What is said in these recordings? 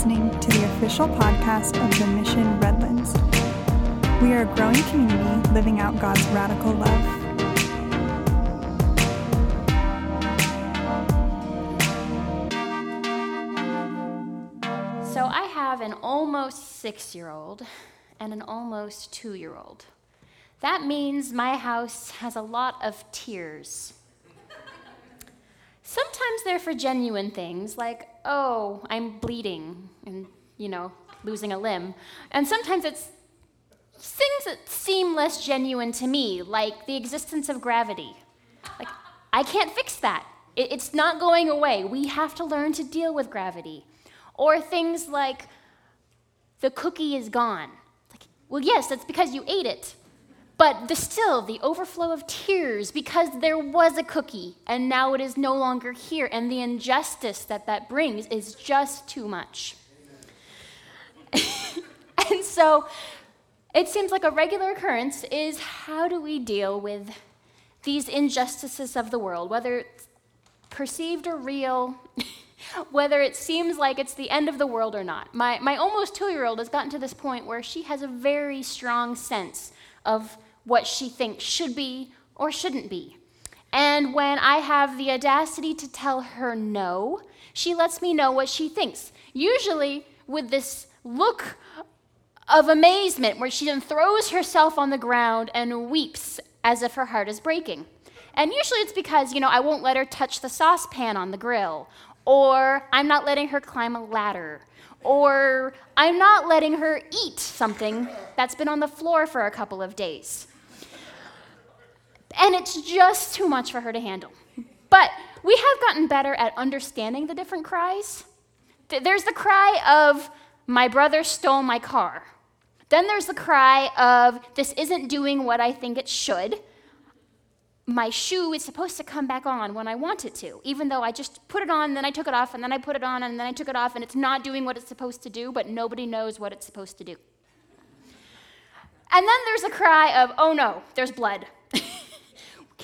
listening to the official podcast of the Mission Redlands. We are a growing community living out God's radical love. So I have an almost six year old and an almost two year old. That means my house has a lot of tears. Sometimes they're for genuine things, like, oh, I'm bleeding and, you know, losing a limb. And sometimes it's things that seem less genuine to me, like the existence of gravity. Like, I can't fix that. it's not going away. We have to learn to deal with gravity. Or things like, the cookie is gone. Like, well, yes, that's because you ate it. But the, still, the overflow of tears because there was a cookie and now it is no longer here, and the injustice that that brings is just too much. and so it seems like a regular occurrence is how do we deal with these injustices of the world, whether it's perceived or real, whether it seems like it's the end of the world or not. My, my almost two year old has gotten to this point where she has a very strong sense of what she thinks should be or shouldn't be. And when I have the audacity to tell her no, she lets me know what she thinks. Usually with this look of amazement where she then throws herself on the ground and weeps as if her heart is breaking. And usually it's because, you know, I won't let her touch the saucepan on the grill, or I'm not letting her climb a ladder, or I'm not letting her eat something that's been on the floor for a couple of days. And it's just too much for her to handle. But we have gotten better at understanding the different cries. There's the cry of, my brother stole my car. Then there's the cry of, this isn't doing what I think it should. My shoe is supposed to come back on when I want it to, even though I just put it on, then I took it off, and then I put it on, and then I took it off, and it's not doing what it's supposed to do, but nobody knows what it's supposed to do. And then there's the cry of, oh no, there's blood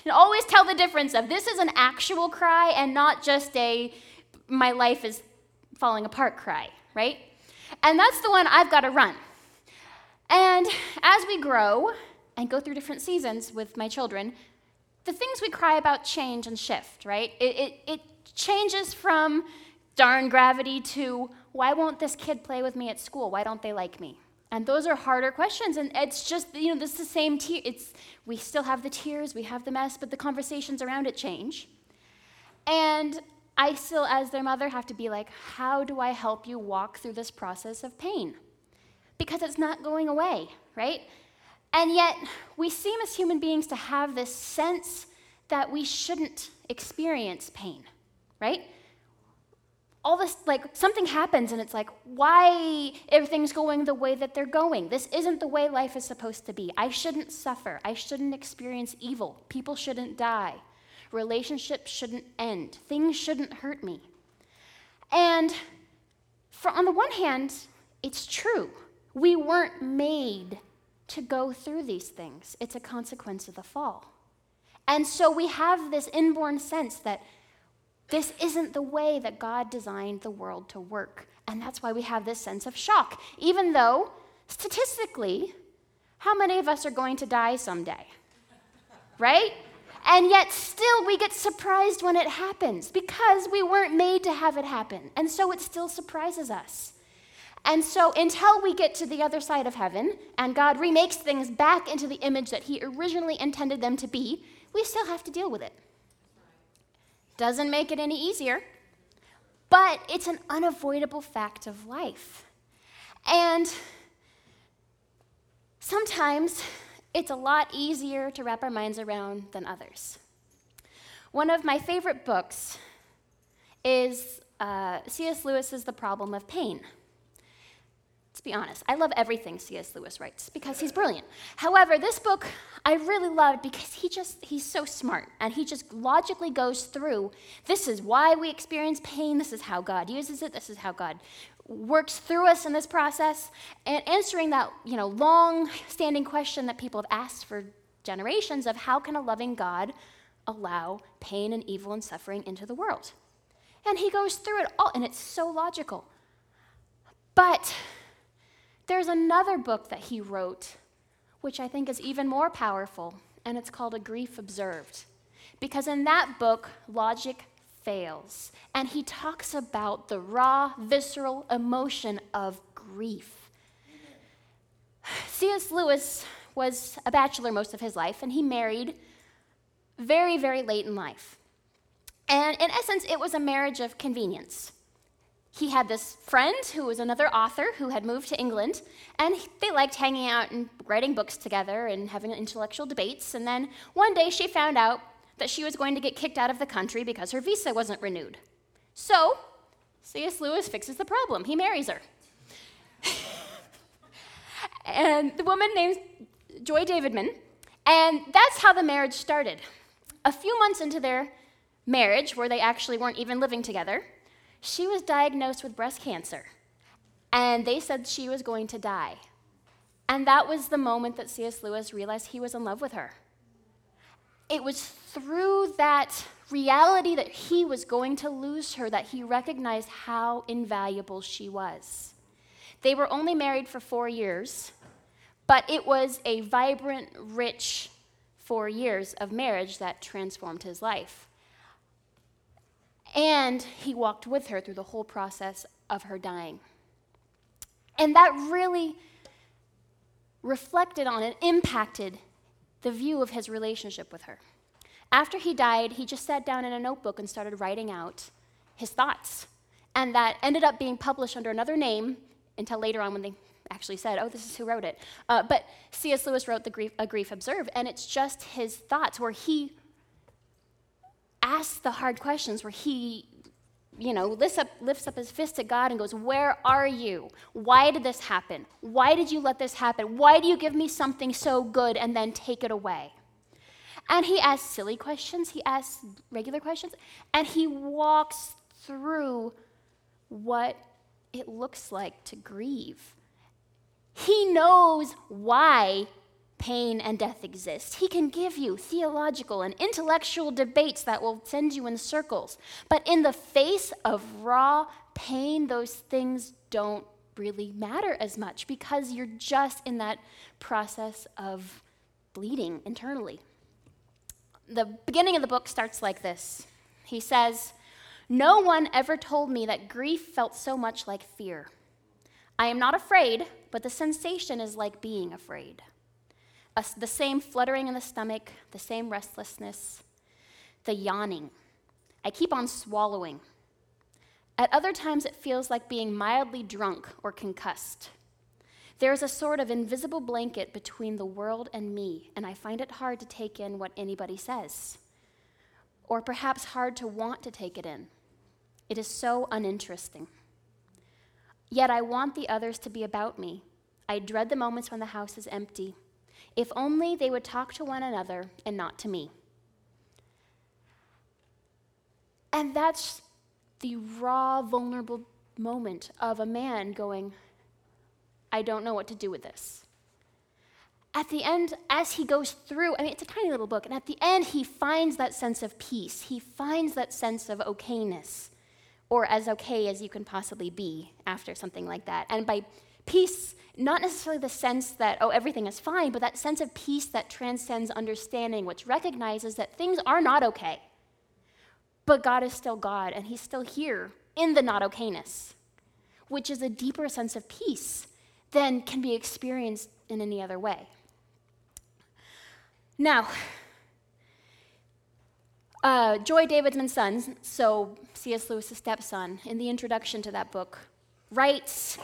can always tell the difference of this is an actual cry and not just a my life is falling apart cry, right? And that's the one I've got to run. And as we grow and go through different seasons with my children, the things we cry about change and shift, right? It, it, it changes from darn gravity to why won't this kid play with me at school? Why don't they like me? And those are harder questions. And it's just, you know, this is the same. It's, we still have the tears, we have the mess, but the conversations around it change. And I still, as their mother, have to be like, how do I help you walk through this process of pain? Because it's not going away, right? And yet, we seem as human beings to have this sense that we shouldn't experience pain, right? All this, like, something happens and it's like, why everything's going the way that they're going? This isn't the way life is supposed to be. I shouldn't suffer. I shouldn't experience evil. People shouldn't die. Relationships shouldn't end. Things shouldn't hurt me. And for, on the one hand, it's true. We weren't made to go through these things, it's a consequence of the fall. And so we have this inborn sense that this isn't the way that God designed the world to work. And that's why we have this sense of shock, even though statistically, how many of us are going to die someday? Right? And yet, still, we get surprised when it happens because we weren't made to have it happen. And so it still surprises us. And so, until we get to the other side of heaven and God remakes things back into the image that He originally intended them to be, we still have to deal with it. Doesn't make it any easier, but it's an unavoidable fact of life. And sometimes it's a lot easier to wrap our minds around than others. One of my favorite books is uh, C.S. Lewis's The Problem of Pain. Be honest, I love everything C.S. Lewis writes because he's brilliant. However, this book I really loved because he just, he's so smart and he just logically goes through this is why we experience pain, this is how God uses it, this is how God works through us in this process, and answering that, you know, long standing question that people have asked for generations of how can a loving God allow pain and evil and suffering into the world? And he goes through it all, and it's so logical. But there's another book that he wrote, which I think is even more powerful, and it's called A Grief Observed. Because in that book, logic fails, and he talks about the raw, visceral emotion of grief. C.S. Lewis was a bachelor most of his life, and he married very, very late in life. And in essence, it was a marriage of convenience. He had this friend who was another author who had moved to England, and they liked hanging out and writing books together and having intellectual debates. And then one day she found out that she was going to get kicked out of the country because her visa wasn't renewed. So, C.S. Lewis fixes the problem. He marries her. and the woman named Joy Davidman, and that's how the marriage started. A few months into their marriage, where they actually weren't even living together, she was diagnosed with breast cancer. And they said she was going to die. And that was the moment that C.S. Lewis realized he was in love with her. It was through that reality that he was going to lose her that he recognized how invaluable she was. They were only married for four years, but it was a vibrant, rich four years of marriage that transformed his life. And he walked with her through the whole process of her dying. And that really reflected on and impacted the view of his relationship with her. After he died, he just sat down in a notebook and started writing out his thoughts. And that ended up being published under another name until later on when they actually said, oh, this is who wrote it. Uh, but C.S. Lewis wrote the grief, A Grief Observed, and it's just his thoughts where he asks the hard questions, where he, you know, lifts up, lifts up his fist at God and goes, Where are you? Why did this happen? Why did you let this happen? Why do you give me something so good and then take it away? And he asks silly questions, he asks regular questions, and he walks through what it looks like to grieve he knows why pain and death exist. He can give you theological and intellectual debates that will send you in circles. But in the face of raw pain, those things don't really matter as much because you're just in that process of bleeding internally. The beginning of the book starts like this He says, No one ever told me that grief felt so much like fear. I am not afraid, but the sensation is like being afraid. A, the same fluttering in the stomach, the same restlessness, the yawning. I keep on swallowing. At other times, it feels like being mildly drunk or concussed. There is a sort of invisible blanket between the world and me, and I find it hard to take in what anybody says, or perhaps hard to want to take it in. It is so uninteresting. Yet I want the others to be about me. I dread the moments when the house is empty. If only they would talk to one another and not to me. And that's the raw, vulnerable moment of a man going, I don't know what to do with this. At the end, as he goes through, I mean, it's a tiny little book, and at the end, he finds that sense of peace. He finds that sense of okayness or as okay as you can possibly be after something like that. And by peace, not necessarily the sense that, oh, everything is fine, but that sense of peace that transcends understanding, which recognizes that things are not okay. But God is still God, and He's still here in the not okayness, which is a deeper sense of peace than can be experienced in any other way. Now, uh, Joy Davidson's son, so C.S. Lewis's stepson, in the introduction to that book, writes,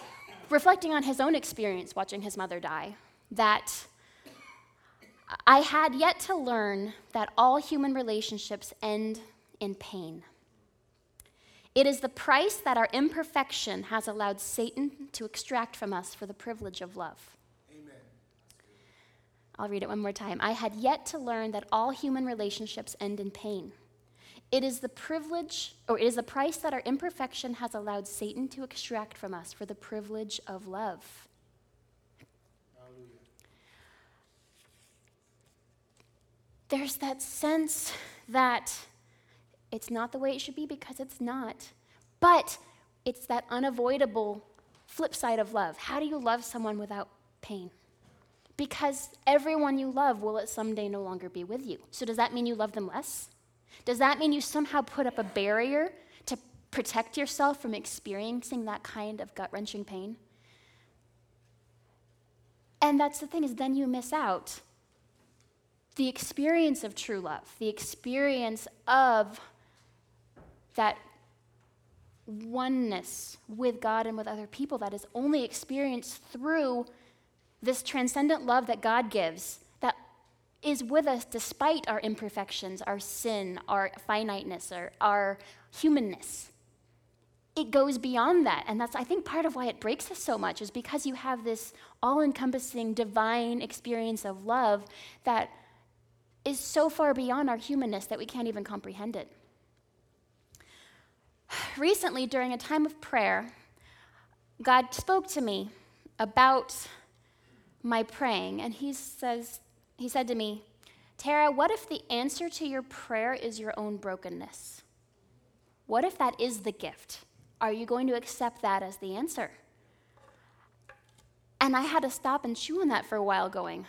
reflecting on his own experience watching his mother die, that I had yet to learn that all human relationships end in pain. It is the price that our imperfection has allowed Satan to extract from us for the privilege of love. Amen. I'll read it one more time. I had yet to learn that all human relationships end in pain. It is the privilege, or it is the price that our imperfection has allowed Satan to extract from us for the privilege of love. Hallelujah. There's that sense that it's not the way it should be because it's not, but it's that unavoidable flip side of love. How do you love someone without pain? Because everyone you love will at someday no longer be with you. So, does that mean you love them less? Does that mean you somehow put up a barrier to protect yourself from experiencing that kind of gut wrenching pain? And that's the thing is then you miss out the experience of true love, the experience of that oneness with God and with other people that is only experienced through this transcendent love that God gives is with us despite our imperfections, our sin, our finiteness, our, our humanness. It goes beyond that. And that's, I think, part of why it breaks us so much is because you have this all encompassing divine experience of love that is so far beyond our humanness that we can't even comprehend it. Recently, during a time of prayer, God spoke to me about my praying, and He says, He said to me, Tara, what if the answer to your prayer is your own brokenness? What if that is the gift? Are you going to accept that as the answer? And I had to stop and chew on that for a while, going,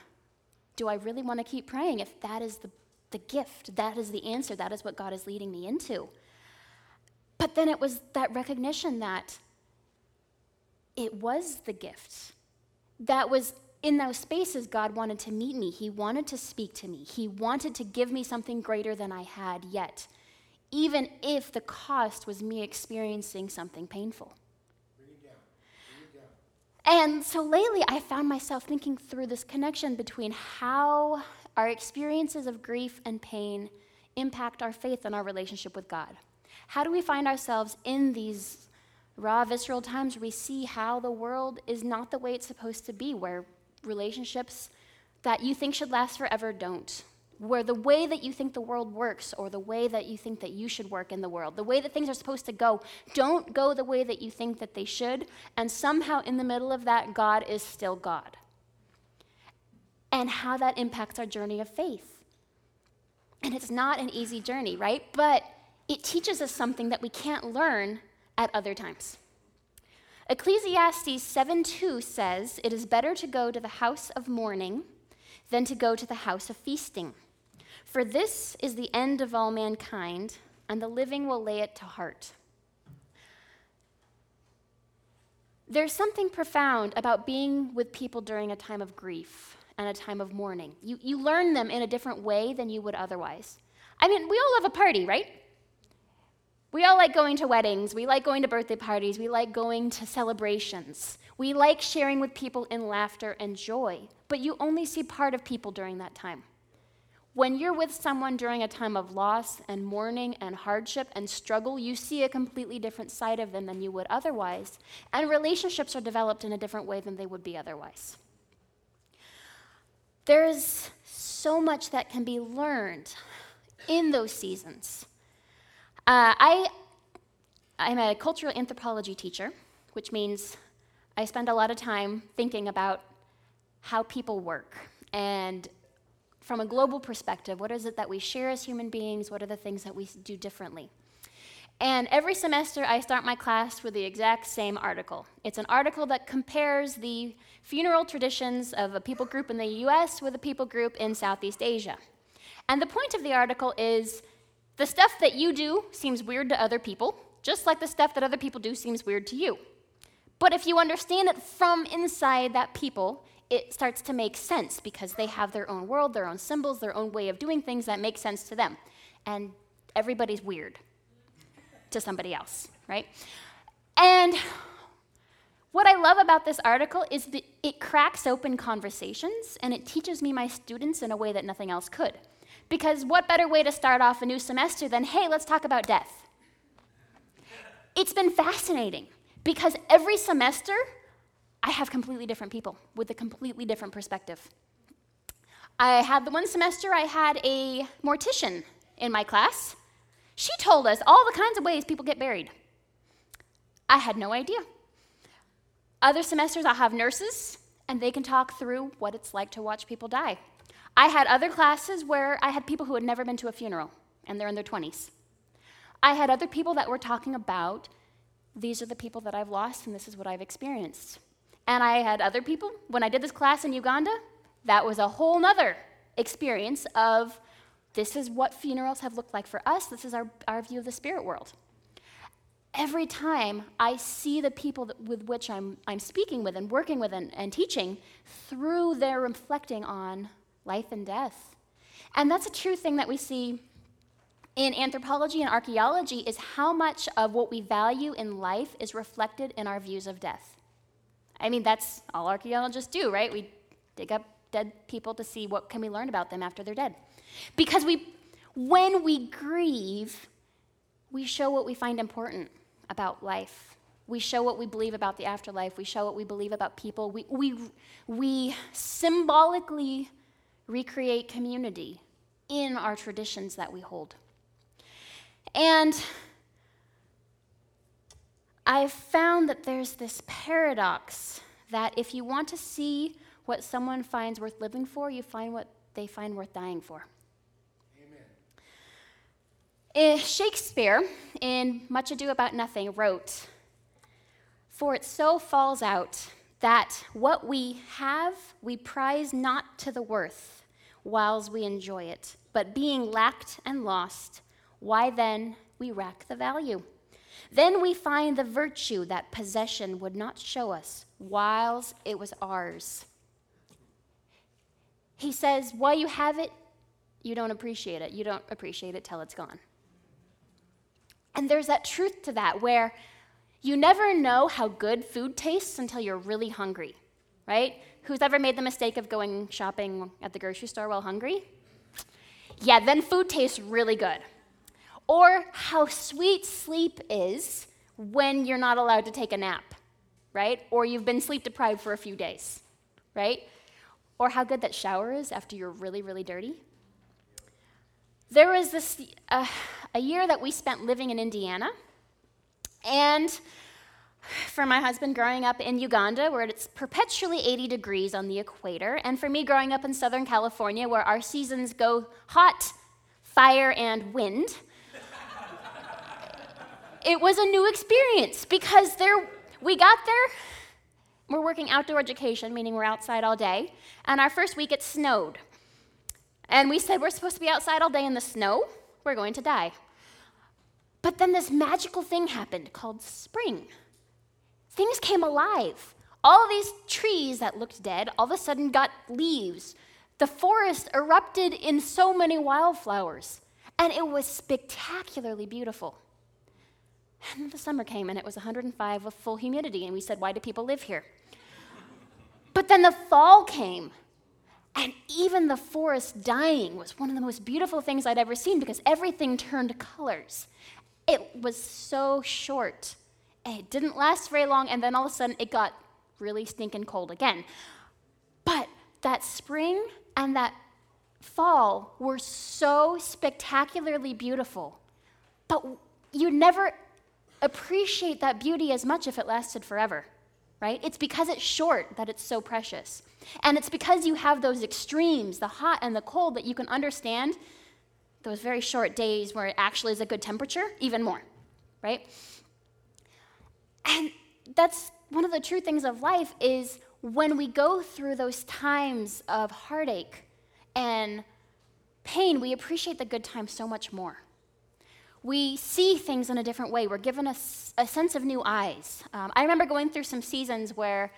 do I really want to keep praying if that is the, the gift? That is the answer. That is what God is leading me into. But then it was that recognition that it was the gift. That was in those spaces, God wanted to meet me. He wanted to speak to me. He wanted to give me something greater than I had yet, even if the cost was me experiencing something painful. And so lately, I found myself thinking through this connection between how our experiences of grief and pain impact our faith and our relationship with God. How do we find ourselves in these raw, visceral times where we see how the world is not the way it's supposed to be, where relationships that you think should last forever don't? where the way that you think the world works or the way that you think that you should work in the world, the way that things are supposed to go, don't go the way that you think that they should. And somehow in the middle of that, God is still God. And how that impacts our journey of faith. And it's not an easy journey, right? But it teaches us something that we can't learn at other times. Ecclesiastes 7:2 says, "It is better to go to the house of mourning than to go to the house of feasting." For this is the end of all mankind, and the living will lay it to heart. There's something profound about being with people during a time of grief and a time of mourning. You, you learn them in a different way than you would otherwise. I mean, we all love a party, right? We all like going to weddings. We like going to birthday parties. We like going to celebrations. We like sharing with people in laughter and joy. But you only see part of people during that time. When you're with someone during a time of loss and mourning and hardship and struggle, you see a completely different side of them than you would otherwise. And relationships are developed in a different way than they would be otherwise. There's so much that can be learned in those seasons. Uh, I, I'm a cultural anthropology teacher, which means I spend a lot of time thinking about how people work and from a global perspective, what is it that we share as human beings? What are the things that we do differently? And every semester, I start my class with the exact same article. It's an article that compares the funeral traditions of a people group in the US with a people group in Southeast Asia. And the point of the article is the stuff that you do seems weird to other people, just like the stuff that other people do seems weird to you. But if you understand it from inside that people, it starts to make sense because they have their own world, their own symbols, their own way of doing things that make sense to them. And everybody's weird to somebody else, right? And what I love about this article is that it cracks open conversations and it teaches me my students in a way that nothing else could. Because what better way to start off a new semester than, hey, let's talk about death? It's been fascinating because every semester I have completely different people with a completely different perspective. I had the one semester I had a mortician in my class. She told us all the kinds of ways people get buried. I had no idea. Other semesters I'll have nurses and they can talk through what it's like to watch people die. I had other classes where I had people who had never been to a funeral and they're in their 20s. I had other people that were talking about these are the people that I've lost, and this is what I've experienced. And I had other people, when I did this class in Uganda, that was a whole nother experience of this is what funerals have looked like for us, this is our, our view of the spirit world. Every time I see the people that, with which I'm, I'm speaking with and working with and, and teaching through their reflecting on life and death. And that's a true thing that we see in anthropology and archaeology is how much of what we value in life is reflected in our views of death. I mean, that's all archaeologists do, right? We dig up dead people to see what can we learn about them after they're dead. Because we when we grieve, we show what we find important about life. We show what we believe about the afterlife. We show what we believe about people. We, we, we symbolically recreate community in our traditions that we hold. And I've found that there's this paradox that if you want to see what someone finds worth living for, you find what they find worth dying for. Amen. Eh, Shakespeare, in Much Ado About Nothing, wrote, For it so falls out that what we have we prize not to the worth, whiles we enjoy it, but being lacked and lost, why then we rack the value. Then we find the virtue that possession would not show us, whiles it was ours. He says, while you have it, you don't appreciate it. You don't appreciate it till it's gone. And there's that truth to that where you never know how good food tastes until you're really hungry, right? Who's ever made the mistake of going shopping at the grocery store while hungry? Yeah, then food tastes really good. Or how sweet sleep is when you're not allowed to take a nap, right? Or you've been sleep deprived for a few days, right? Or how good that shower is after you're really, really dirty. There was this, uh, a year that we spent living in Indiana. And for my husband growing up in Uganda, where it's perpetually 80 degrees on the equator, and for me growing up in Southern California, where our seasons go hot, fire, and wind, it was a new experience because there, we got there, we're working outdoor education, meaning we're outside all day, and our first week it snowed. And we said, We're supposed to be outside all day in the snow, we're going to die. But then this magical thing happened called spring. Things came alive. All these trees that looked dead all of a sudden got leaves. The forest erupted in so many wildflowers, and it was spectacularly beautiful. And the summer came, and it was 105 with full humidity, and we said, Why do people live here? But then the fall came, and even the forest dying was one of the most beautiful things I'd ever seen because everything turned colors. It was so short. It didn't last very long, and then all of a sudden it got really stinking cold again. But that spring and that fall were so spectacularly beautiful. But you never appreciate that beauty as much if it lasted forever, right? It's because it's short that it's so precious. And it's because you have those extremes, the hot and the cold, that you can understand those very short days where it actually is a good temperature, even more, right? And that's one of the true things of life is when we go through those times of heartache and pain, we appreciate the good times so much more. We see things in a different way. We're given a, a sense of new eyes. Um, I remember going through some seasons where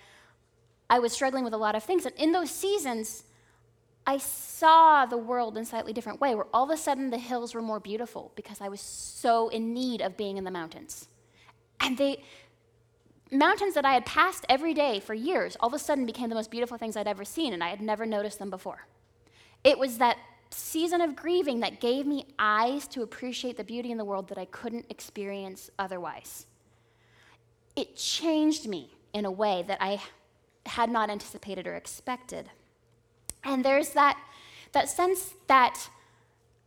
I was struggling with a lot of things. And in those seasons, I saw the world in a slightly different way, where all of a sudden the hills were more beautiful because I was so in need of being in the mountains. And they, mountains that I had passed every day for years, all of a sudden became the most beautiful things I'd ever seen, and I had never noticed them before. It was that season of grieving that gave me eyes to appreciate the beauty in the world that I couldn't experience otherwise. It changed me in a way that I had not anticipated or expected. And there's that, that sense that,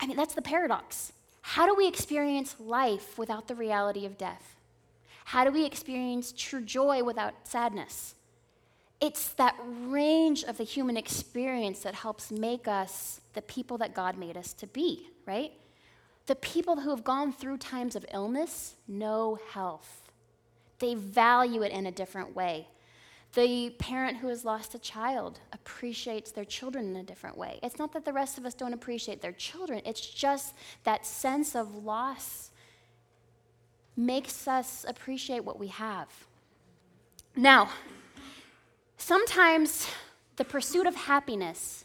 I mean, that's the paradox. How do we experience life without the reality of death? How do we experience true joy without sadness? It's that range of the human experience that helps make us the people that God made us to be, right? The people who have gone through times of illness know health. They value it in a different way. The parent who has lost a child appreciates their children in a different way. It's not that the rest of us don't appreciate their children, it's just that sense of loss makes us appreciate what we have. Now, sometimes the pursuit of happiness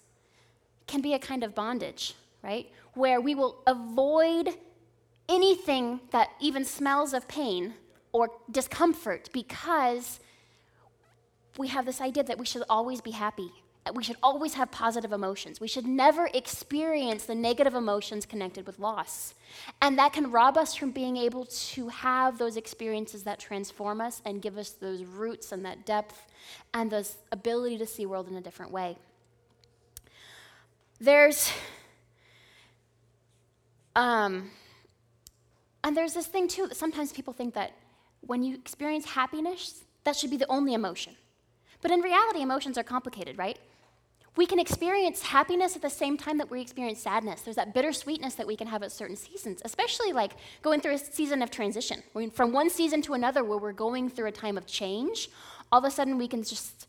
can be a kind of bondage, right? Where we will avoid anything that even smells of pain or discomfort because we have this idea that we should always be happy. We should always have positive emotions. We should never experience the negative emotions connected with loss. And that can rob us from being able to have those experiences that transform us and give us those roots and that depth and this ability to see world in a different way. There's um, and there's this thing too that sometimes people think that when you experience happiness, that should be the only emotion. But in reality, emotions are complicated, right? We can experience happiness at the same time that we experience sadness. There's that bittersweetness that we can have at certain seasons, especially like going through a season of transition. From one season to another, where we're going through a time of change, all of a sudden we can just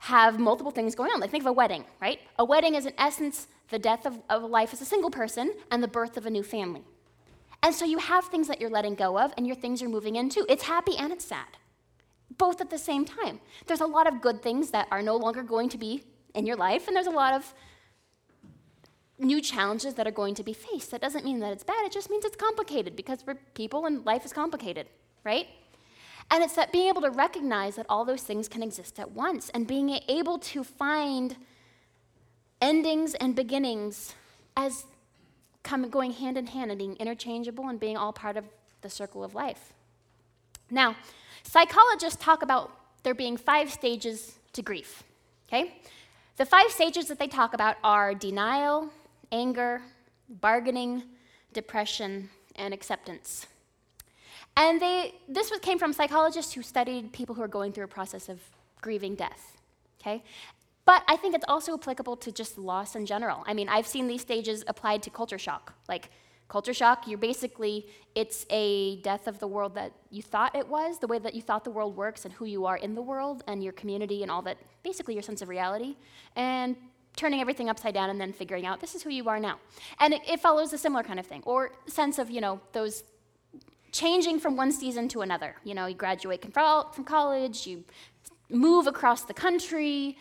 have multiple things going on. Like think of a wedding, right? A wedding is in essence the death of, of life as a single person and the birth of a new family. And so you have things that you're letting go of and your things you're moving into. It's happy and it's sad, both at the same time. There's a lot of good things that are no longer going to be in your life, and there's a lot of new challenges that are going to be faced. That doesn't mean that it's bad, it just means it's complicated because we're people and life is complicated, right? And it's that being able to recognize that all those things can exist at once and being able to find endings and beginnings as come, going hand in hand and being interchangeable and being all part of the circle of life. Now, psychologists talk about there being five stages to grief. Okay? The five stages that they talk about are denial, anger, bargaining, depression, and acceptance. And they, this came from psychologists who studied people who are going through a process of grieving death. Okay? But I think it's also applicable to just loss in general. I mean, I've seen these stages applied to culture shock. Like, culture shock, you're basically, it's a death of the world that you thought it was, the way that you thought the world works and who you are in the world and your community and all that, basically your sense of reality, and turning everything upside down and then figuring out this is who you are now. And it, it follows a similar kind of thing, or sense of, you know, those changing from one season to another. You know, you graduate from college, you move across the country,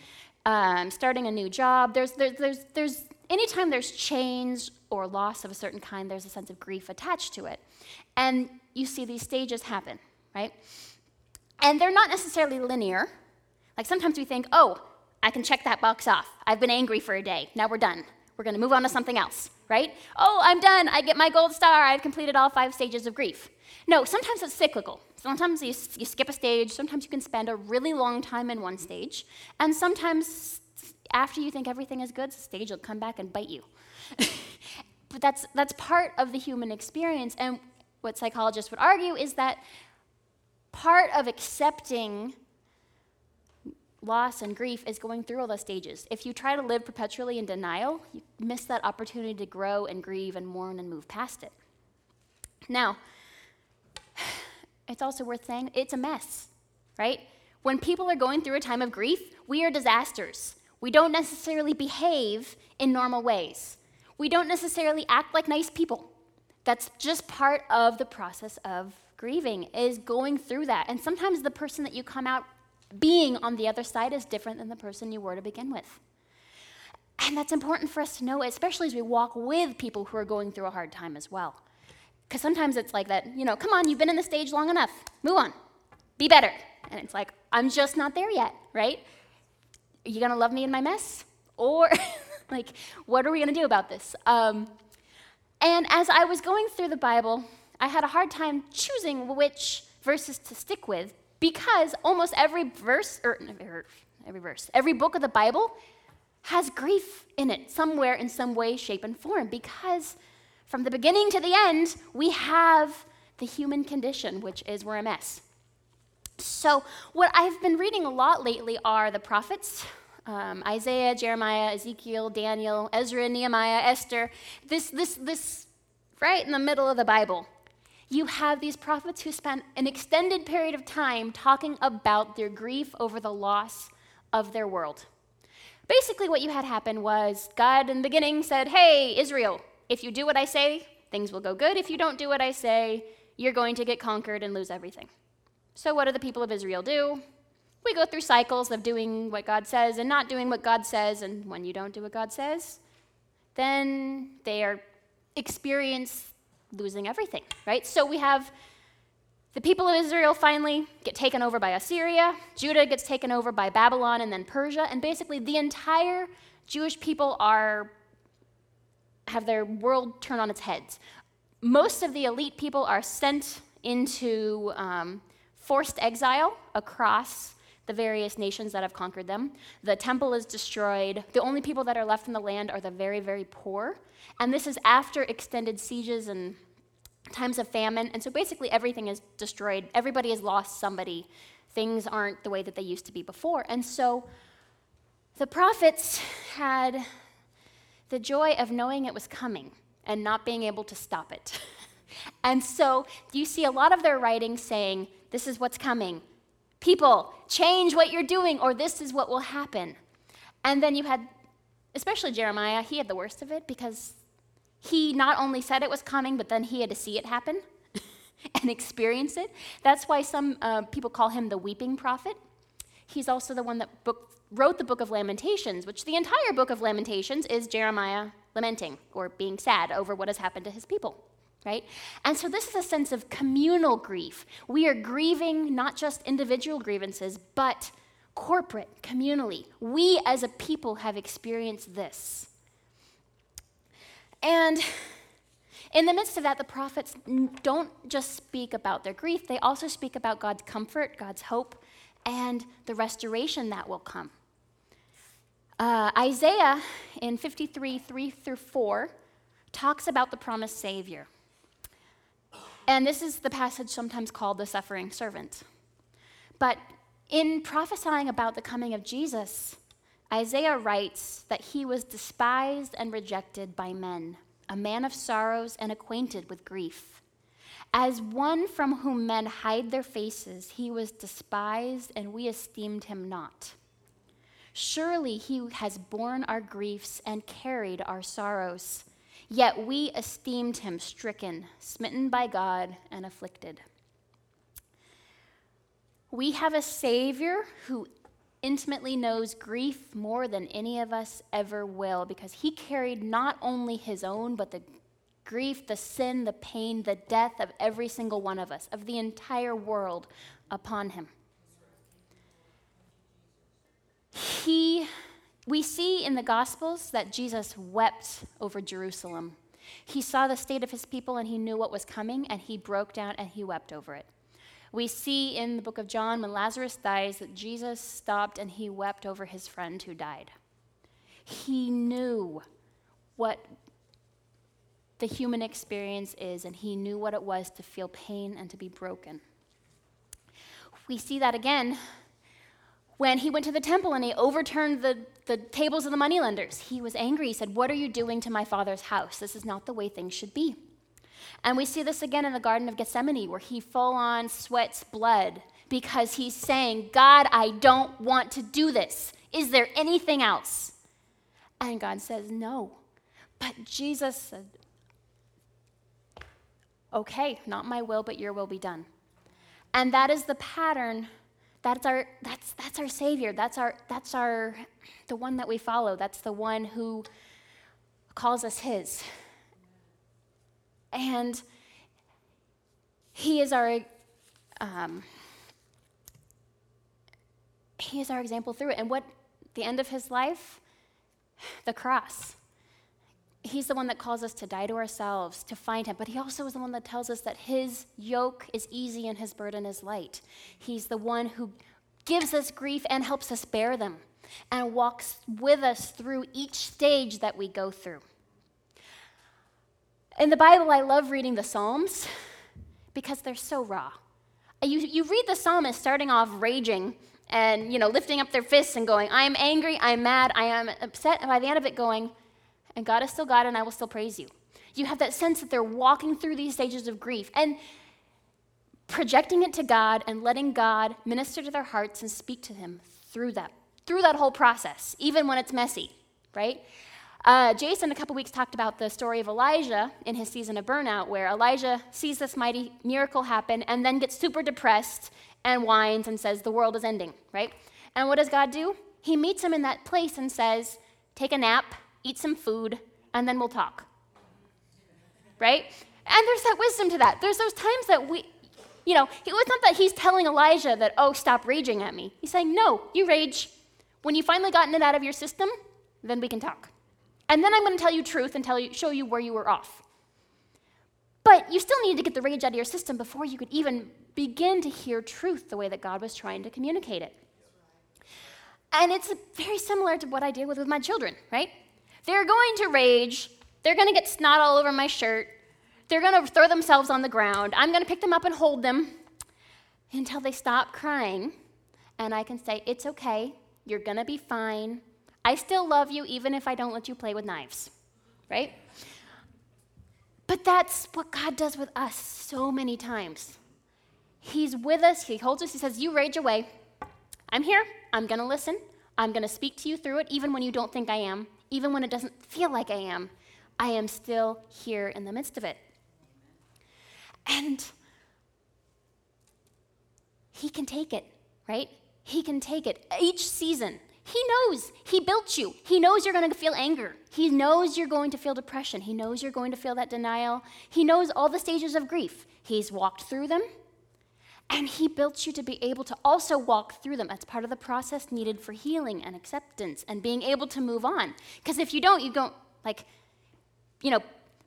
um, starting a new job. There's, there, there's, there's, anytime there's change or loss of a certain kind, there's a sense of grief attached to it. And you see these stages happen, right? And they're not necessarily linear. Like sometimes we think, oh, I can check that box off. I've been angry for a day. Now we're done. We're going to move on to something else, right? Oh, I'm done. I get my gold star. I've completed all five stages of grief. No, sometimes it's cyclical. Sometimes you, you skip a stage, sometimes you can spend a really long time in one stage, and sometimes after you think everything is good, the stage will come back and bite you. but that's, that's part of the human experience, and what psychologists would argue is that part of accepting loss and grief is going through all those stages. If you try to live perpetually in denial, you miss that opportunity to grow and grieve and mourn and move past it. Now, it's also worth saying it's a mess, right? When people are going through a time of grief, we are disasters. We don't necessarily behave in normal ways. We don't necessarily act like nice people. That's just part of the process of grieving is going through that. And sometimes the person that you come out being on the other side is different than the person you were to begin with. And that's important for us to know, especially as we walk with people who are going through a hard time as well. Because sometimes it's like that, you know, come on, you've been in the stage long enough, move on, be better. And it's like, I'm just not there yet, right? Are you gonna love me in my mess? Or, like, what are we gonna do about this? Um, and as I was going through the Bible, I had a hard time choosing which verses to stick with because almost every verse, or every verse, every book of the Bible has grief in it somewhere in some way, shape, and form because from the beginning to the end, we have the human condition, which is we're a mess. So, what I've been reading a lot lately are the prophets um, Isaiah, Jeremiah, Ezekiel, Daniel, Ezra, Nehemiah, Esther. This, this, this, right in the middle of the Bible. you have these prophets who spent an extended period of time talking about their grief over the loss of their world. Basically, what you had happen was God in the beginning said, Hey, Israel, if you do what I say, things will go good. If you don't do what I say, you're going to get conquered and lose everything. So, what do the people of Israel do? We go through cycles of doing what God says and not doing what God says, and when you don't do what God says, then they are experience losing everything, right? So we have the people of Israel finally get taken over by Assyria, Judah gets taken over by Babylon and then Persia, and basically the entire Jewish people are have their world turned on its heads. Most of the elite people are sent into um, forced exile across the various nations that have conquered them. The temple is destroyed. The only people that are left in the land are the very, very poor. And this is after extended sieges and times of famine. And so basically, everything is destroyed. Everybody has lost somebody. Things aren't the way that they used to be before. And so the prophets had the joy of knowing it was coming and not being able to stop it. and so you see a lot of their writing saying, This is what's coming. People, change what you're doing, or this is what will happen. And then you had, especially Jeremiah, he had the worst of it because he not only said it was coming, but then he had to see it happen and experience it. That's why some uh, people call him the weeping prophet. He's also the one that book, wrote the book of Lamentations, which the entire book of Lamentations is Jeremiah lamenting or being sad over what has happened to his people. Right? And so, this is a sense of communal grief. We are grieving not just individual grievances, but corporate, communally. We as a people have experienced this. And in the midst of that, the prophets don't just speak about their grief, they also speak about God's comfort, God's hope, and the restoration that will come. Uh, Isaiah in 53, 3 through 4, talks about the promised Savior. And this is the passage sometimes called the suffering servant. But in prophesying about the coming of Jesus, Isaiah writes that he was despised and rejected by men, a man of sorrows and acquainted with grief. As one from whom men hide their faces, he was despised, and we esteemed him not. Surely he has borne our griefs and carried our sorrows. Yet we esteemed him stricken, smitten by God, and afflicted. We have a Savior who intimately knows grief more than any of us ever will because he carried not only his own, but the grief, the sin, the pain, the death of every single one of us, of the entire world upon him. He, we see in the Gospels that Jesus wept over Jerusalem. He saw the state of his people and he knew what was coming, and he broke down and he wept over it. We see in the book of John when Lazarus dies that Jesus stopped and he wept over his friend who died. He knew what the human experience is, and he knew what it was to feel pain and to be broken. We see that again when he went to the temple and he overturned the, the tables of the moneylenders. He was angry. He said, What are you doing to my father's house? This is not the way things should be. And we see this again in the Garden of Gethsemane, where he full on sweats blood because he's saying, God, I don't want to do this. Is there anything else? And God says, No. But Jesus said, Okay, not my will, but your will be done. And that is the pattern. That's our, that's, that's our Savior. That's, our, that's our, the one that we follow. That's the one who calls us His. And he is our um, he is our example through it. And what the end of his life? The cross. He's the one that calls us to die to ourselves, to find him. But he also is the one that tells us that his yoke is easy and his burden is light. He's the one who gives us grief and helps us bear them and walks with us through each stage that we go through. In the Bible, I love reading the Psalms because they're so raw. You, you read the psalmist starting off raging and you know lifting up their fists and going, I am angry, I am mad, I am upset, and by the end of it going, and God is still God and I will still praise you. You have that sense that they're walking through these stages of grief and projecting it to God and letting God minister to their hearts and speak to them through that, through that whole process, even when it's messy, right? Uh, Jason, a couple weeks, talked about the story of Elijah in his season of burnout, where Elijah sees this mighty miracle happen and then gets super depressed and whines and says, The world is ending, right? And what does God do? He meets him in that place and says, Take a nap, eat some food, and then we'll talk. Right? And there's that wisdom to that. There's those times that we, you know, it was not that he's telling Elijah that, oh, stop raging at me. He's saying, no, you rage. When you've finally gotten it out of your system, then we can talk. And then I'm going to tell you truth and tell you, show you where you were off. But you still need to get the rage out of your system before you could even begin to hear truth the way that God was trying to communicate it. And it's very similar to what I deal with, with my children, right? They're going to rage. They're going to get snot all over my shirt. They're going to throw themselves on the ground. I'm going to pick them up and hold them until they stop crying. And I can say, It's okay. You're going to be fine. I still love you even if I don't let you play with knives, right? But that's what God does with us so many times. He's with us, He holds us, He says, You rage away. I'm here. I'm going to listen. I'm going to speak to you through it, even when you don't think I am, even when it doesn't feel like I am. I am still here in the midst of it. And He can take it, right? He can take it. Each season, he knows. He built you. He knows you're going to feel anger. He knows you're going to feel depression. He knows you're going to feel that denial. He knows all the stages of grief. He's walked through them. And He built you to be able to also walk through them. That's part of the process needed for healing and acceptance and being able to move on. Because if you don't, you don't, like, you know,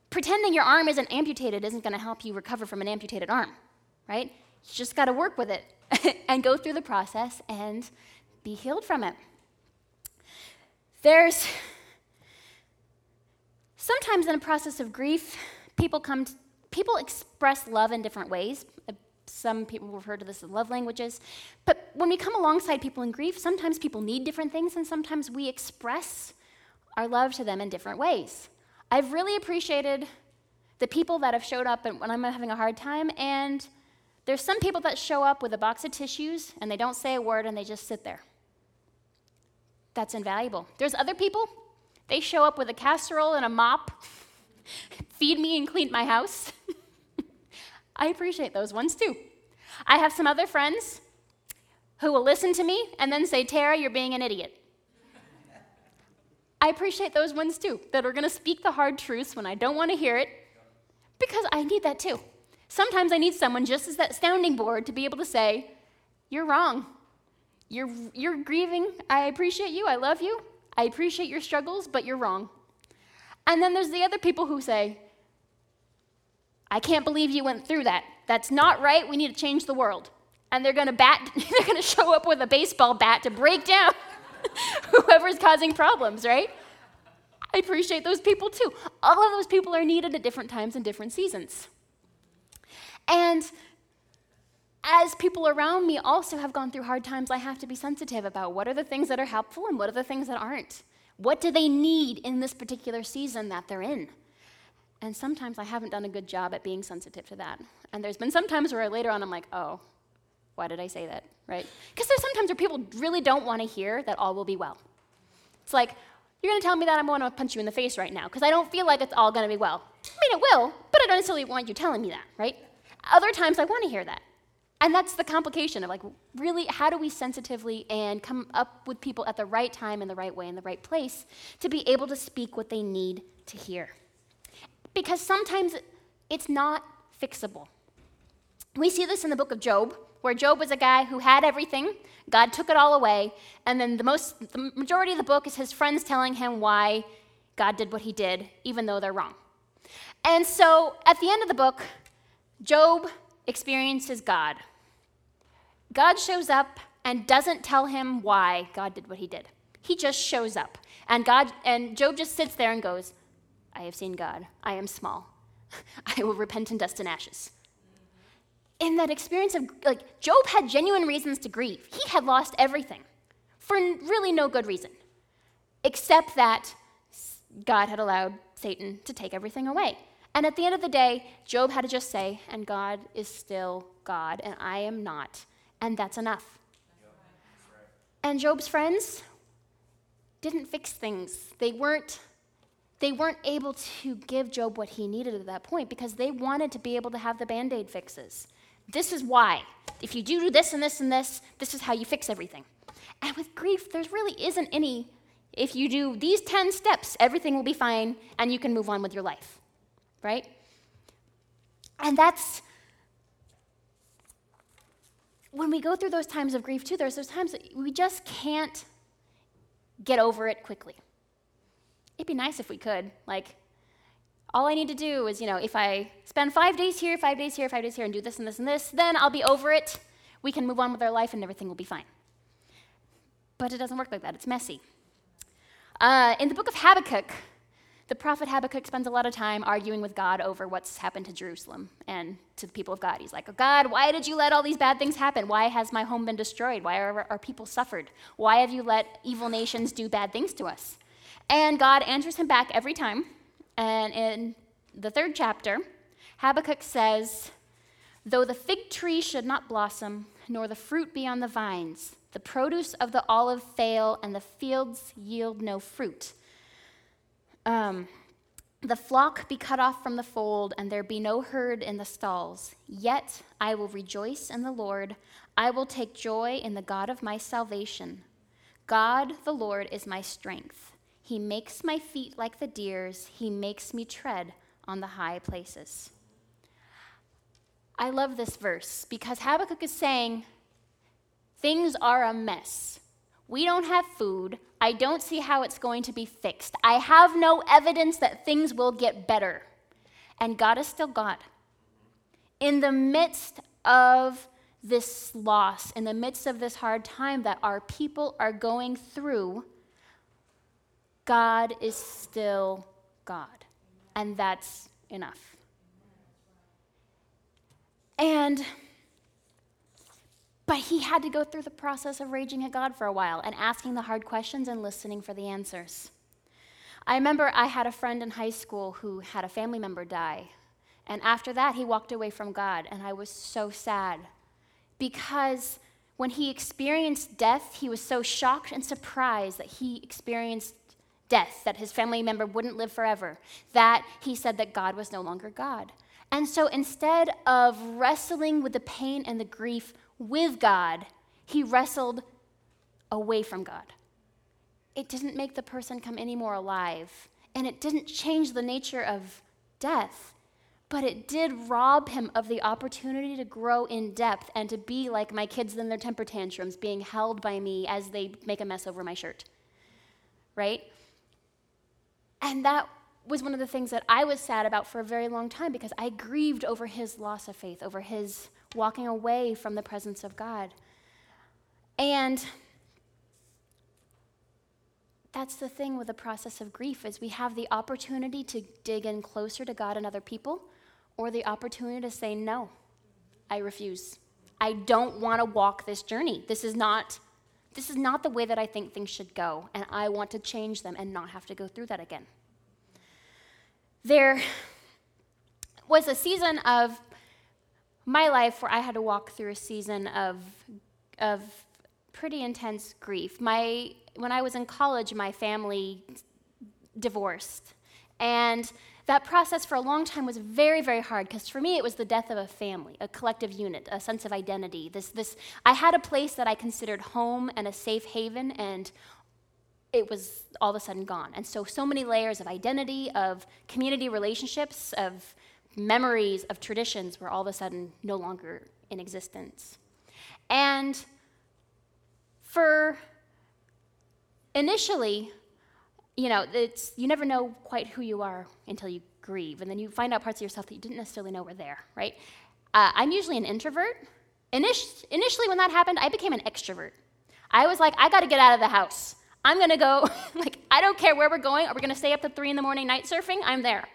pretending your arm isn't amputated isn't going to help you recover from an amputated arm, right? You just got to work with it and go through the process and be healed from it. There's sometimes in a process of grief, people come, to, people express love in different ways. Some people refer to this as love languages. But when we come alongside people in grief, sometimes people need different things, and sometimes we express our love to them in different ways. I've really appreciated the people that have showed up when I'm having a hard time, and there's some people that show up with a box of tissues and they don't say a word and they just sit there. That's invaluable. There's other people, they show up with a casserole and a mop, feed me and clean my house. I appreciate those ones too. I have some other friends who will listen to me and then say, Tara, you're being an idiot. I appreciate those ones too, that are going to speak the hard truths when I don't want to hear it, because I need that too. Sometimes I need someone just as that sounding board to be able to say, You're wrong. You're, you're grieving. I appreciate you. I love you. I appreciate your struggles, but you're wrong. And then there's the other people who say, I can't believe you went through that. That's not right. We need to change the world. And they're going to bat they're going to show up with a baseball bat to break down whoever's causing problems, right? I appreciate those people too. All of those people are needed at different times and different seasons. And as people around me also have gone through hard times, I have to be sensitive about what are the things that are helpful and what are the things that aren't. What do they need in this particular season that they're in? And sometimes I haven't done a good job at being sensitive to that. And there's been some times where later on I'm like, oh, why did I say that? Right? Because there's sometimes where people really don't want to hear that all will be well. It's like, you're going to tell me that I'm going to punch you in the face right now because I don't feel like it's all going to be well. I mean, it will, but I don't necessarily want you telling me that, right? Other times I want to hear that. And that's the complication of like, really, how do we sensitively and come up with people at the right time, in the right way, in the right place to be able to speak what they need to hear? Because sometimes it's not fixable. We see this in the book of Job, where Job was a guy who had everything, God took it all away, and then the, most, the majority of the book is his friends telling him why God did what he did, even though they're wrong. And so at the end of the book, Job experiences God. God shows up and doesn't tell him why God did what he did. He just shows up. And God and Job just sits there and goes, I have seen God. I am small. I will repent in dust and ashes. In that experience of like Job had genuine reasons to grieve. He had lost everything for really no good reason. Except that God had allowed Satan to take everything away. And at the end of the day, Job had to just say, and God is still God, and I am not. And that's enough. And Job's friends didn't fix things. They weren't they weren't able to give Job what he needed at that point because they wanted to be able to have the band aid fixes. This is why. If you do this and this and this, this is how you fix everything. And with grief, there really isn't any. If you do these 10 steps, everything will be fine and you can move on with your life, right? And that's when we go through those times of grief, too, there's those times that we just can't get over it quickly. It'd be nice if we could. Like, all I need to do is, you know, if I spend five days here, five days here, five days here, and do this and this and this, then I'll be over it. We can move on with our life and everything will be fine. But it doesn't work like that, it's messy. Uh, in the book of Habakkuk, the prophet Habakkuk spends a lot of time arguing with God over what's happened to Jerusalem and to the people of God. He's like, oh, God, why did you let all these bad things happen? Why has my home been destroyed? Why are our people suffered? Why have you let evil nations do bad things to us? And God answers him back every time. And in the third chapter, Habakkuk says, Though the fig tree should not blossom, nor the fruit be on the vines, the produce of the olive fail, and the fields yield no fruit um, the flock be cut off from the fold, and there be no herd in the stalls. Yet I will rejoice in the Lord. I will take joy in the God of my salvation. God, the Lord, is my strength. He makes my feet like the deer's, He makes me tread on the high places. I love this verse because Habakkuk is saying, Things are a mess. We don't have food. I don't see how it's going to be fixed. I have no evidence that things will get better. And God is still God. In the midst of this loss, in the midst of this hard time that our people are going through, God is still God. And that's enough. And but he had to go through the process of raging at God for a while and asking the hard questions and listening for the answers. I remember I had a friend in high school who had a family member die. And after that, he walked away from God. And I was so sad because when he experienced death, he was so shocked and surprised that he experienced death, that his family member wouldn't live forever, that he said that God was no longer God. And so instead of wrestling with the pain and the grief with God, he wrestled away from God. It didn't make the person come any more alive, and it didn't change the nature of death, but it did rob him of the opportunity to grow in depth and to be like my kids in their temper tantrums, being held by me as they make a mess over my shirt. Right? And that was one of the things that I was sad about for a very long time because I grieved over his loss of faith, over his walking away from the presence of God. And that's the thing with the process of grief is we have the opportunity to dig in closer to God and other people or the opportunity to say no. I refuse. I don't want to walk this journey. This is not this is not the way that I think things should go and I want to change them and not have to go through that again. There was a season of my life where I had to walk through a season of, of pretty intense grief. My, when I was in college, my family divorced. And that process for a long time was very, very hard because for me it was the death of a family, a collective unit, a sense of identity. This, this, I had a place that I considered home and a safe haven, and it was all of a sudden gone. And so, so many layers of identity, of community relationships, of memories of traditions were all of a sudden no longer in existence. And for initially, you know, it's, you never know quite who you are until you grieve. And then you find out parts of yourself that you didn't necessarily know were there, right? Uh, I'm usually an introvert. Init- initially, when that happened, I became an extrovert. I was like, I got to get out of the house. I'm to go, like, I don't care where we're going. Are we to stay up to three in the morning night surfing? I'm there.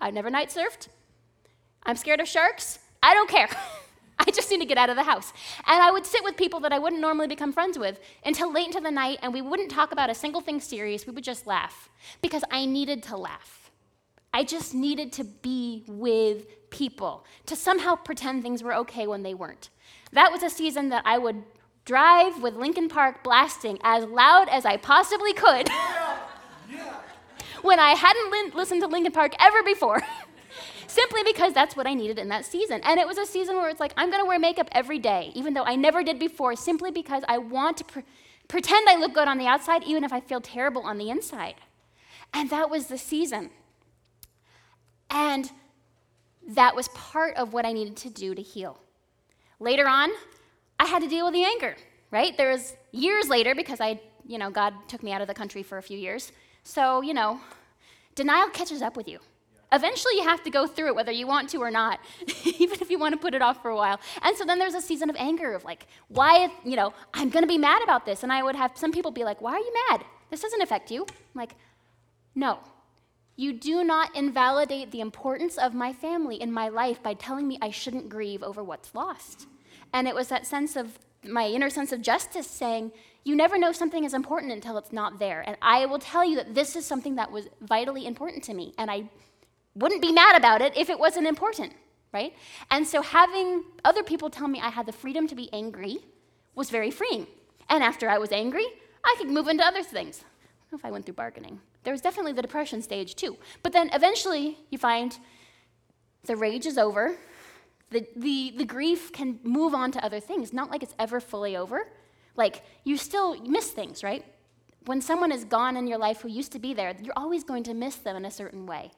I've never night surfed. I'm scared of sharks. I don't care. I just need to get out of the house. And I would sit with people that I wouldn't normally become friends with until late into the night, and we wouldn't talk about a single thing serious. We would just laugh because I needed to laugh. I just needed to be with people, to somehow pretend things were okay when they weren't. That was a season that I would drive with Linkin Park blasting as loud as I possibly could when I hadn't li- listened to Linkin Park ever before. Simply because that's what I needed in that season. And it was a season where it's like, I'm gonna wear makeup every day, even though I never did before, simply because I want to pre- pretend I look good on the outside, even if I feel terrible on the inside. And that was the season. And that was part of what I needed to do to heal. Later on, I had to deal with the anger, right? There was years later because I, you know, God took me out of the country for a few years. So, you know, denial catches up with you. Eventually, you have to go through it, whether you want to or not, even if you want to put it off for a while. And so then there's a season of anger of like, why, you know, I'm going to be mad about this. And I would have some people be like, why are you mad? This doesn't affect you. I'm like, no. You do not invalidate the importance of my family in my life by telling me I shouldn't grieve over what's lost. And it was that sense of my inner sense of justice saying, you never know something is important until it's not there. And I will tell you that this is something that was vitally important to me. And I wouldn't be mad about it if it wasn't important, right? And so having other people tell me I had the freedom to be angry was very freeing. And after I was angry, I could move into other things. I if I went through bargaining. There was definitely the depression stage too. But then eventually you find the rage is over. The, the, the grief can move on to other things, not like it's ever fully over. Like you still miss things, right? When someone is gone in your life who used to be there, you're always going to miss them in a certain way.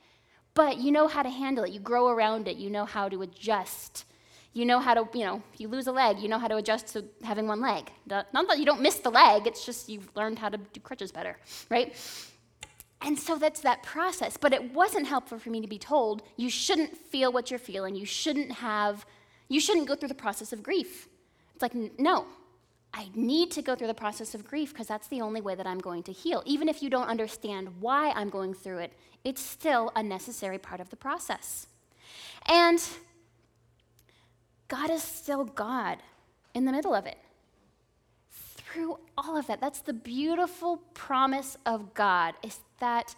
But you know how to handle it. You grow around it. You know how to adjust. You know how to, you know, if you lose a leg, you know how to adjust to having one leg. Not that you don't miss the leg, it's just you've learned how to do crutches better, right? And so that's that process. But it wasn't helpful for me to be told you shouldn't feel what you're feeling. You shouldn't have, you shouldn't go through the process of grief. It's like, no, I need to go through the process of grief because that's the only way that I'm going to heal. Even if you don't understand why I'm going through it, it's still a necessary part of the process. And God is still God in the middle of it. Through all of that, that's the beautiful promise of God is that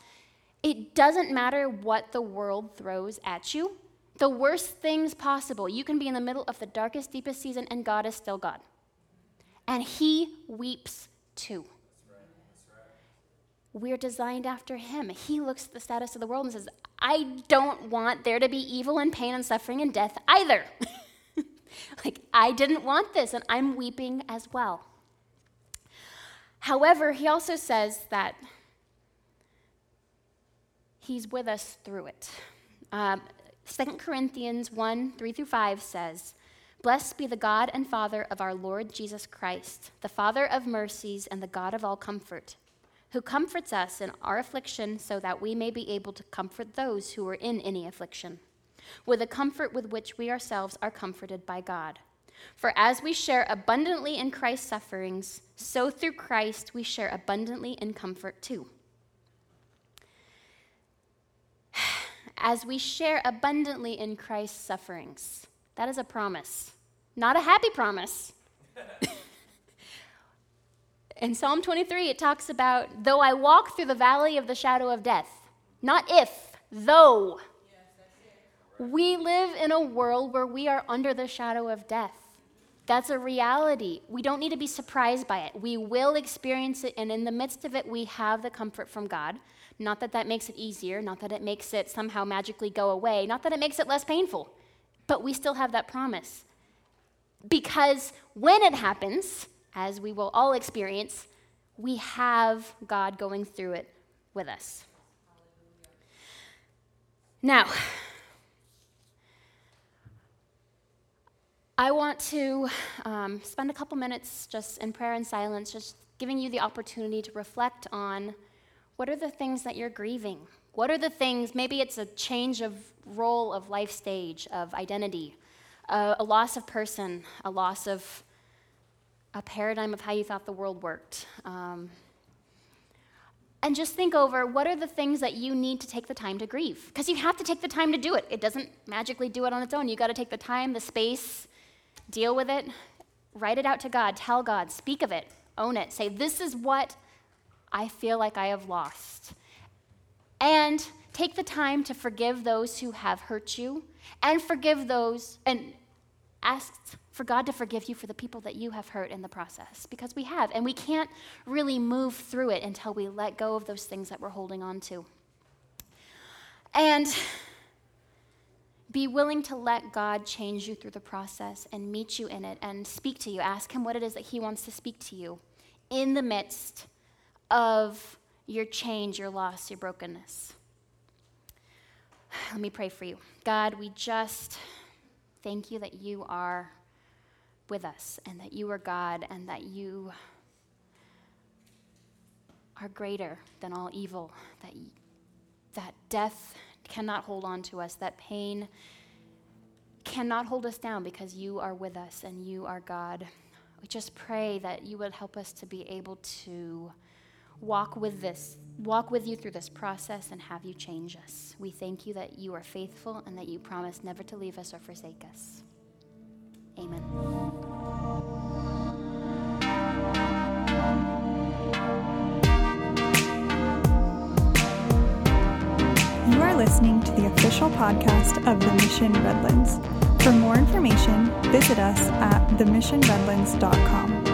it doesn't matter what the world throws at you, the worst things possible. You can be in the middle of the darkest, deepest season, and God is still God and he weeps too. We're designed after him. He looks at the status of the world and says, I don't want there to be evil and pain and suffering and death either. like, I didn't want this, and I'm weeping as well. However, he also says that he's with us through it. Um, 2 Corinthians 1 3 through 5 says, Blessed be the God and Father of our Lord Jesus Christ, the Father of mercies and the God of all comfort, who comforts us in our affliction so that we may be able to comfort those who are in any affliction, with the comfort with which we ourselves are comforted by God. For as we share abundantly in Christ's sufferings, so through Christ we share abundantly in comfort too. As we share abundantly in Christ's sufferings, that is a promise, not a happy promise. In Psalm 23, it talks about, though I walk through the valley of the shadow of death, not if, though. We live in a world where we are under the shadow of death. That's a reality. We don't need to be surprised by it. We will experience it, and in the midst of it, we have the comfort from God. Not that that makes it easier, not that it makes it somehow magically go away, not that it makes it less painful but we still have that promise. Because when it happens, as we will all experience, we have God going through it with us. Now, I want to um, spend a couple minutes just in prayer and silence, just giving you the opportunity to reflect on what are the things that you're grieving? What are the things, maybe it's a change of role of life stage, of identity, uh, a loss of person, a loss of a paradigm of how you thought the world worked. Um, and just think over what are the things that you need to take the time to grieve because you have to take the time to do it it doesn't magically do it on its own you got to take the time the space deal with it write it out to god tell god speak of it own it say this is what i feel like i have lost and Take the time to forgive those who have hurt you and forgive those and ask for God to forgive you for the people that you have hurt in the process because we have. And we can't really move through it until we let go of those things that we're holding on to. And be willing to let God change you through the process and meet you in it and speak to you. Ask Him what it is that He wants to speak to you in the midst of your change, your loss, your brokenness. Let me pray for you. God, we just thank you that you are with us and that you are God and that you are greater than all evil, that, that death cannot hold on to us, that pain cannot hold us down because you are with us and you are God. We just pray that you would help us to be able to walk with this, walk with you through this process and have you change us. We thank you that you are faithful and that you promise never to leave us or forsake us. Amen. You are listening to the official podcast of the Mission Redlands. For more information, visit us at themissionredlands.com.